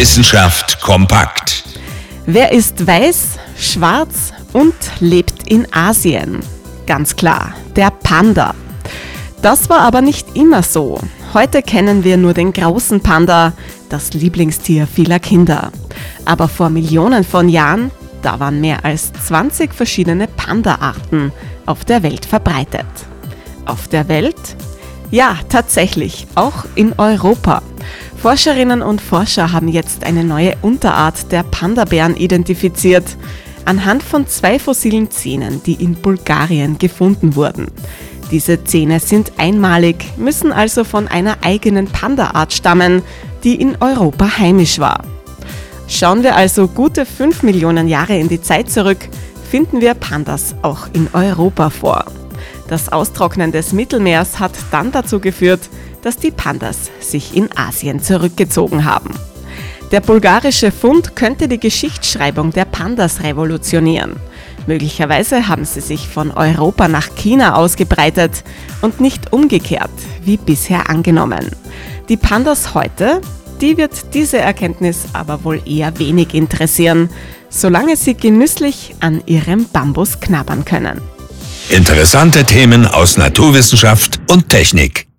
Wissenschaft kompakt. Wer ist weiß, schwarz und lebt in Asien? Ganz klar, der Panda. Das war aber nicht immer so. Heute kennen wir nur den großen Panda, das Lieblingstier vieler Kinder. Aber vor Millionen von Jahren, da waren mehr als 20 verschiedene Panda-Arten auf der Welt verbreitet. Auf der Welt? Ja, tatsächlich, auch in Europa. Forscherinnen und Forscher haben jetzt eine neue Unterart der Panda-Bären identifiziert, anhand von zwei fossilen Zähnen, die in Bulgarien gefunden wurden. Diese Zähne sind einmalig, müssen also von einer eigenen Panda-Art stammen, die in Europa heimisch war. Schauen wir also gute 5 Millionen Jahre in die Zeit zurück, finden wir Pandas auch in Europa vor. Das Austrocknen des Mittelmeers hat dann dazu geführt, dass die Pandas sich in Asien zurückgezogen haben. Der bulgarische Fund könnte die Geschichtsschreibung der Pandas revolutionieren. Möglicherweise haben sie sich von Europa nach China ausgebreitet und nicht umgekehrt, wie bisher angenommen. Die Pandas heute, die wird diese Erkenntnis aber wohl eher wenig interessieren, solange sie genüsslich an ihrem Bambus knabbern können. Interessante Themen aus Naturwissenschaft und Technik.